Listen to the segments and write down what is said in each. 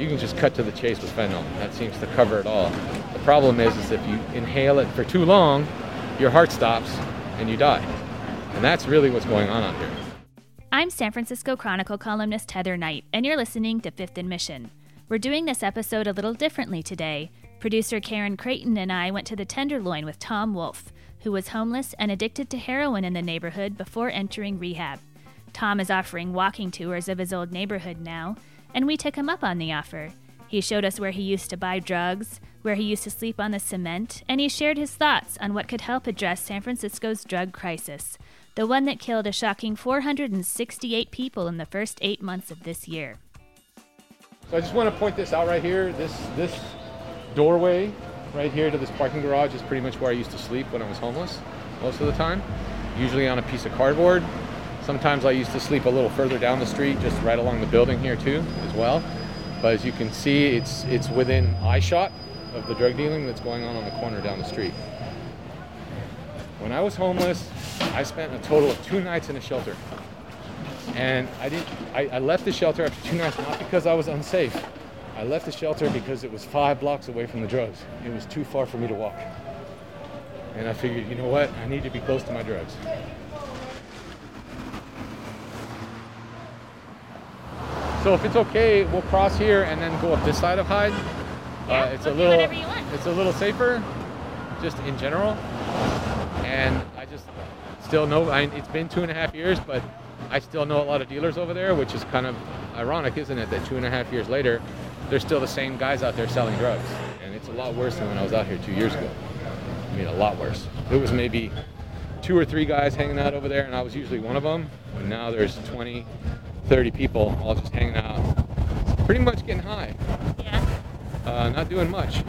you can just cut to the chase with fentanyl. That seems to cover it all. The problem is, is if you inhale it for too long, your heart stops and you die. And that's really what's going on out here. I'm San Francisco Chronicle columnist Heather Knight, and you're listening to Fifth and Mission. We're doing this episode a little differently today. Producer Karen Creighton and I went to the Tenderloin with Tom Wolf, who was homeless and addicted to heroin in the neighborhood before entering rehab. Tom is offering walking tours of his old neighborhood now, and we took him up on the offer. He showed us where he used to buy drugs, where he used to sleep on the cement, and he shared his thoughts on what could help address San Francisco's drug crisis, the one that killed a shocking 468 people in the first eight months of this year. So I just want to point this out right here. This this doorway right here to this parking garage is pretty much where I used to sleep when I was homeless most of the time, usually on a piece of cardboard. Sometimes I used to sleep a little further down the street, just right along the building here too, as well. But as you can see, it's it's within eyeshot of the drug dealing that's going on on the corner down the street. When I was homeless, I spent a total of two nights in a shelter. And I didn't I, I left the shelter after two nights not because I was unsafe. I left the shelter because it was five blocks away from the drugs. It was too far for me to walk. And I figured, you know what? I need to be close to my drugs. So if it's okay, we'll cross here and then go up this side of Hyde. Yeah, uh, it's a we'll do little whatever you want. it's a little safer, just in general. And I just still know I, it's been two and a half years, but I still know a lot of dealers over there, which is kind of ironic, isn't it? That two and a half years later, they're still the same guys out there selling drugs, and it's a lot worse than when I was out here two years ago. I mean, a lot worse. It was maybe two or three guys hanging out over there, and I was usually one of them. But now there's 20, 30 people all just hanging out, pretty much getting high, Yeah. uh, not doing much.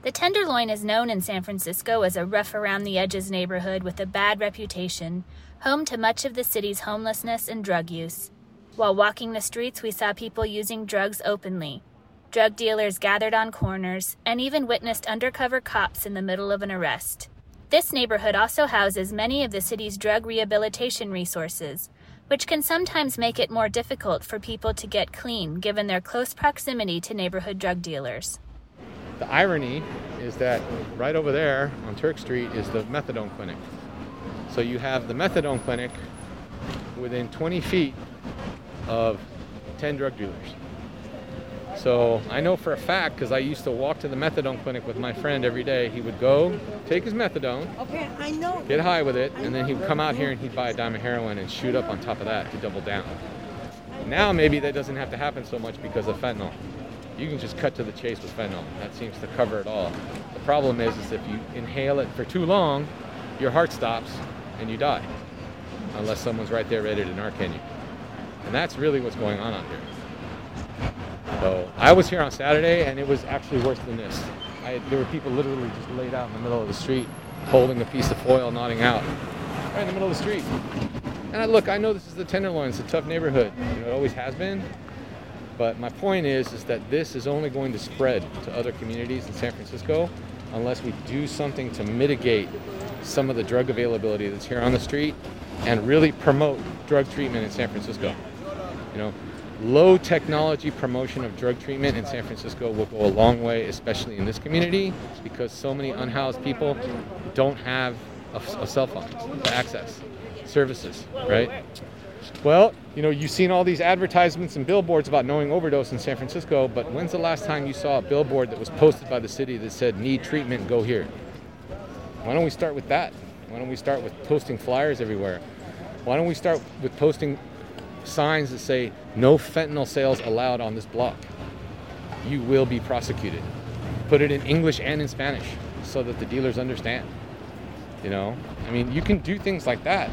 The Tenderloin is known in San Francisco as a rough around the edges neighborhood with a bad reputation, home to much of the city's homelessness and drug use. While walking the streets, we saw people using drugs openly. Drug dealers gathered on corners and even witnessed undercover cops in the middle of an arrest. This neighborhood also houses many of the city's drug rehabilitation resources, which can sometimes make it more difficult for people to get clean given their close proximity to neighborhood drug dealers. The irony is that right over there on Turk Street is the methadone clinic. So you have the methadone clinic within 20 feet of 10 drug dealers. So I know for a fact because I used to walk to the methadone clinic with my friend every day. He would go take his methadone, Okay, I know. get high with it, and then he would come out here and he'd buy a dime of heroin and shoot up on top of that to double down. Now maybe that doesn't have to happen so much because of fentanyl. You can just cut to the chase with fentanyl. That seems to cover it all. The problem is, is if you inhale it for too long, your heart stops and you die, unless someone's right there ready to Narcan you. And that's really what's going on out here. So I was here on Saturday, and it was actually worse than this. I, there were people literally just laid out in the middle of the street, holding a piece of foil, nodding out, right in the middle of the street. And I, look, I know this is the Tenderloin; it's a tough neighborhood. You know, it always has been. But my point is, is that this is only going to spread to other communities in San Francisco unless we do something to mitigate some of the drug availability that's here on the street and really promote drug treatment in San Francisco. You know, low technology promotion of drug treatment in San Francisco will go a long way, especially in this community, because so many unhoused people don't have a, a cell phone to access services, right? Well, you know, you've seen all these advertisements and billboards about knowing overdose in San Francisco, but when's the last time you saw a billboard that was posted by the city that said, need treatment, go here? Why don't we start with that? Why don't we start with posting flyers everywhere? Why don't we start with posting signs that say, no fentanyl sales allowed on this block? You will be prosecuted. Put it in English and in Spanish so that the dealers understand. You know, I mean, you can do things like that.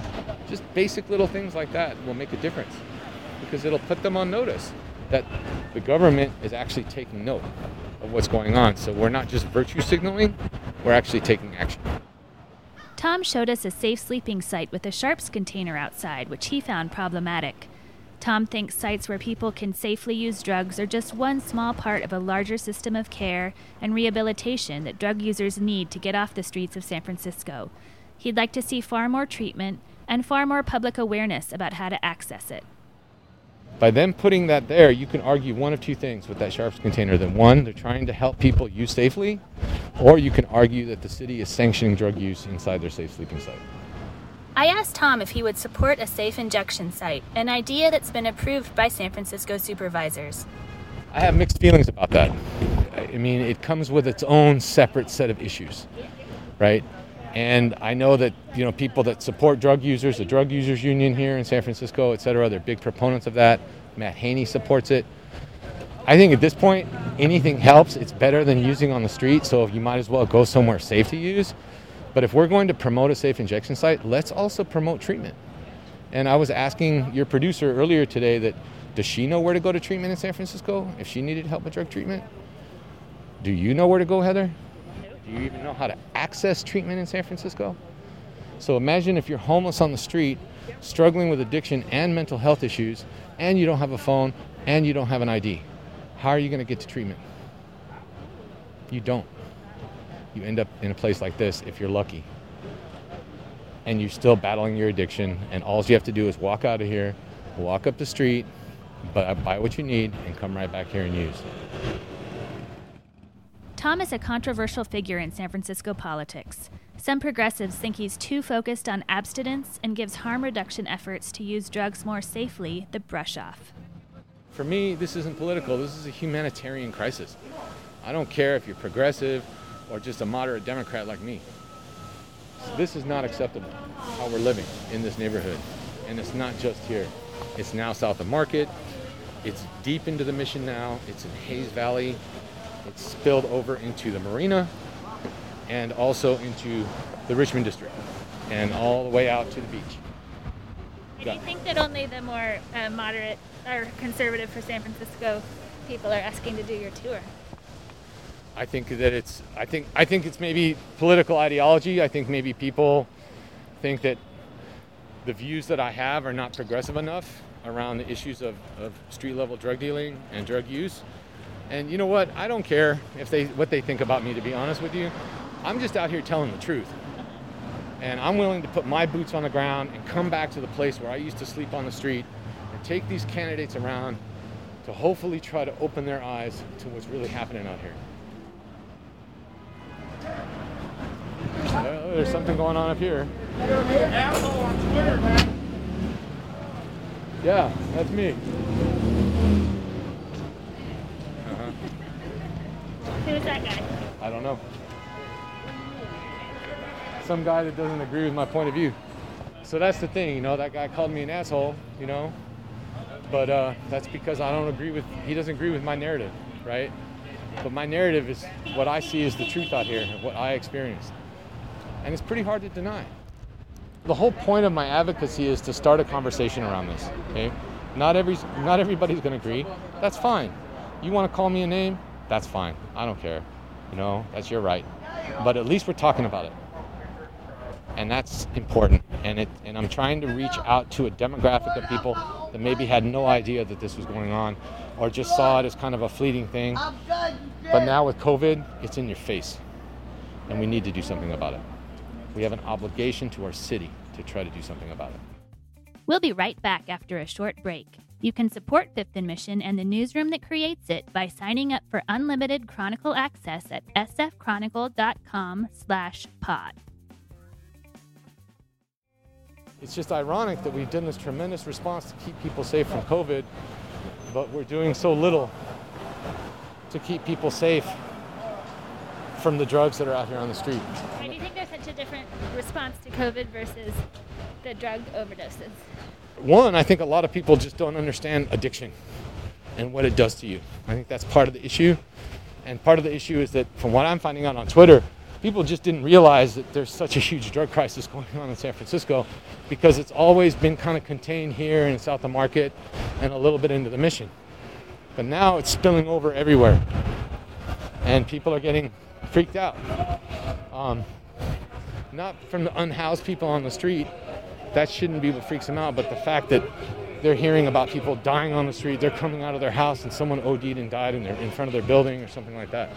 Just basic little things like that will make a difference because it'll put them on notice that the government is actually taking note of what's going on. So we're not just virtue signaling, we're actually taking action. Tom showed us a safe sleeping site with a sharps container outside, which he found problematic. Tom thinks sites where people can safely use drugs are just one small part of a larger system of care and rehabilitation that drug users need to get off the streets of San Francisco. He'd like to see far more treatment and far more public awareness about how to access it. By them putting that there, you can argue one of two things with that sharps container. That one, they're trying to help people use safely, or you can argue that the city is sanctioning drug use inside their safe sleeping site. I asked Tom if he would support a safe injection site, an idea that's been approved by San Francisco supervisors. I have mixed feelings about that. I mean, it comes with its own separate set of issues, right? And I know that you know people that support drug users, the drug users union here in San Francisco, et cetera, they're big proponents of that. Matt Haney supports it. I think at this point, anything helps. It's better than using on the street, so you might as well go somewhere safe to use. But if we're going to promote a safe injection site, let's also promote treatment. And I was asking your producer earlier today that does she know where to go to treatment in San Francisco if she needed help with drug treatment? Do you know where to go, Heather? Do you even know how to access treatment in San Francisco? So imagine if you're homeless on the street, struggling with addiction and mental health issues, and you don't have a phone and you don't have an ID. How are you going to get to treatment? You don't. You end up in a place like this if you're lucky. And you're still battling your addiction, and all you have to do is walk out of here, walk up the street, buy what you need, and come right back here and use. Tom is a controversial figure in San Francisco politics. Some progressives think he's too focused on abstinence and gives harm reduction efforts to use drugs more safely the brush off. For me, this isn't political, this is a humanitarian crisis. I don't care if you're progressive or just a moderate Democrat like me. This is not acceptable how we're living in this neighborhood. And it's not just here, it's now south of Market, it's deep into the mission now, it's in Hayes Valley, it's spilled over into the marina and also into the Richmond district and all the way out to the beach. And you think that only the more uh, moderate or conservative for San Francisco people are asking to do your tour? I think that it's I think I think it's maybe political ideology. I think maybe people think that the views that I have are not progressive enough around the issues of, of street level drug dealing and drug use. And you know what? I don't care if they what they think about me to be honest with you. I'm just out here telling the truth. And I'm willing to put my boots on the ground and come back to the place where I used to sleep on the street and take these candidates around to hopefully try to open their eyes to what's really happening out here. There's something going on up here. Yeah, that's me. Uh-huh. Who is that guy? I don't know. Some guy that doesn't agree with my point of view. So that's the thing, you know, that guy called me an asshole, you know, but uh, that's because I don't agree with, he doesn't agree with my narrative, right? But my narrative is what I see is the truth out here, what I experienced. And it's pretty hard to deny. The whole point of my advocacy is to start a conversation around this, okay? Not, every, not everybody's gonna agree. That's fine. You wanna call me a name? that's fine. I don't care. You know, that's your right. But at least we're talking about it. And that's important. And it and I'm trying to reach out to a demographic of people that maybe had no idea that this was going on or just saw it as kind of a fleeting thing. But now with COVID, it's in your face. And we need to do something about it. We have an obligation to our city to try to do something about it. We'll be right back after a short break. You can support Fifth and Mission and the newsroom that creates it by signing up for unlimited Chronicle access at sfchronicle.com/pod. It's just ironic that we've done this tremendous response to keep people safe from COVID, but we're doing so little to keep people safe from the drugs that are out here on the street. Response to COVID versus the drug overdoses? one, I think a lot of people just don't understand addiction and what it does to you. I think that's part of the issue. And part of the issue is that, from what I'm finding out on Twitter, people just didn't realize that there's such a huge drug crisis going on in San Francisco because it's always been kind of contained here in South of Market and a little bit into the mission. But now it's spilling over everywhere. And people are getting freaked out. Um, not from the unhoused people on the street, that shouldn't be what freaks them out. But the fact that they're hearing about people dying on the street, they're coming out of their house and someone OD'd and died in, their, in front of their building or something like that,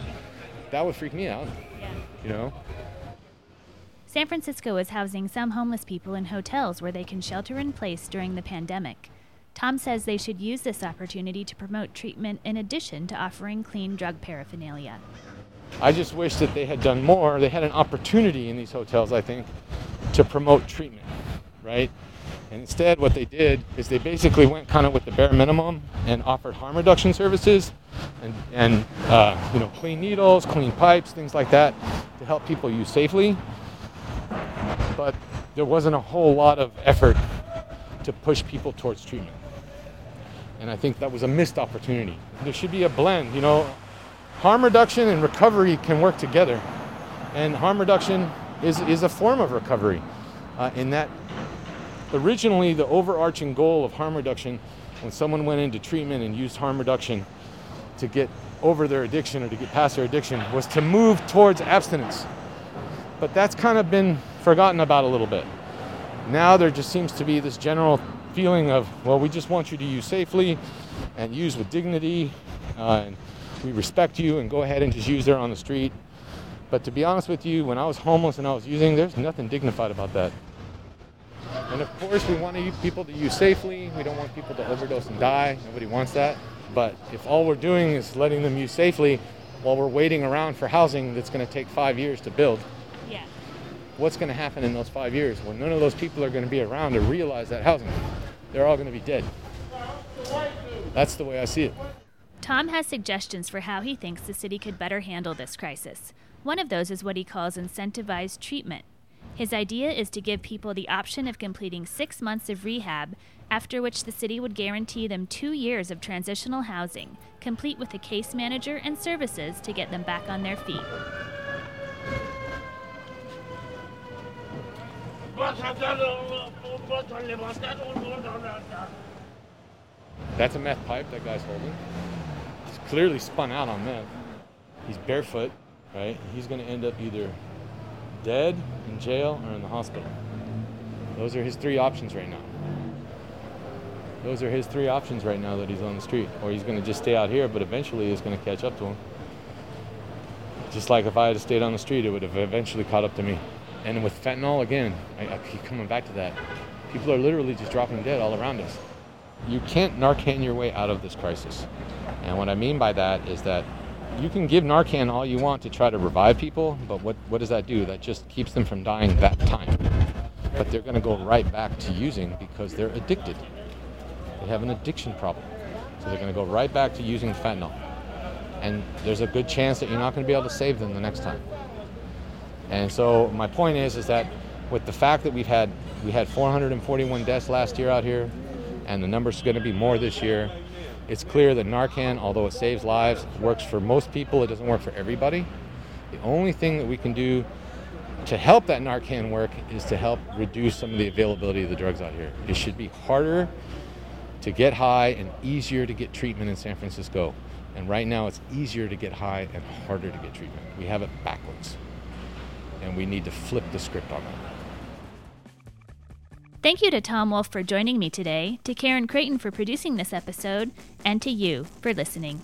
that would freak me out. Yeah. You know? San Francisco is housing some homeless people in hotels where they can shelter in place during the pandemic. Tom says they should use this opportunity to promote treatment in addition to offering clean drug paraphernalia. I just wish that they had done more. They had an opportunity in these hotels, I think, to promote treatment, right? And instead, what they did is they basically went kind of with the bare minimum and offered harm reduction services and, and uh, you know, clean needles, clean pipes, things like that to help people use safely. But there wasn't a whole lot of effort to push people towards treatment. And I think that was a missed opportunity. There should be a blend, you know, harm reduction and recovery can work together. And harm reduction is, is a form of recovery uh, in that originally the overarching goal of harm reduction when someone went into treatment and used harm reduction to get over their addiction or to get past their addiction was to move towards abstinence. But that's kind of been forgotten about a little bit. Now there just seems to be this general feeling of, well, we just want you to use safely and use with dignity, uh, and we respect you, and go ahead and just use there on the street. But to be honest with you, when I was homeless and I was using, there's nothing dignified about that. And of course, we want people to use safely. We don't want people to overdose and die. Nobody wants that. But if all we're doing is letting them use safely while we're waiting around for housing that's going to take five years to build, Yeah. what's going to happen in those five years when none of those people are going to be around to realize that housing? They're all going to be dead. That's the way I see it. Tom has suggestions for how he thinks the city could better handle this crisis. One of those is what he calls incentivized treatment. His idea is to give people the option of completing six months of rehab, after which the city would guarantee them two years of transitional housing, complete with a case manager and services to get them back on their feet. That's a meth pipe that guy's holding. Clearly spun out on that. He's barefoot, right? He's going to end up either dead, in jail, or in the hospital. Those are his three options right now. Those are his three options right now that he's on the street. Or he's going to just stay out here, but eventually it's going to catch up to him. Just like if I had stayed on the street, it would have eventually caught up to me. And with fentanyl, again, I, I keep coming back to that. People are literally just dropping dead all around us. You can't Narcan your way out of this crisis. And what I mean by that is that you can give Narcan all you want to try to revive people, but what, what does that do? That just keeps them from dying that time. But they're going to go right back to using because they're addicted. They have an addiction problem. So they're going to go right back to using fentanyl. And there's a good chance that you're not going to be able to save them the next time. And so my point is, is that with the fact that we've had we had 441 deaths last year out here, and the number's going to be more this year, it's clear that Narcan, although it saves lives, works for most people. It doesn't work for everybody. The only thing that we can do to help that Narcan work is to help reduce some of the availability of the drugs out here. It should be harder to get high and easier to get treatment in San Francisco. And right now, it's easier to get high and harder to get treatment. We have it backwards. And we need to flip the script on that. Thank you to Tom Wolf for joining me today, to Karen Creighton for producing this episode, and to you for listening.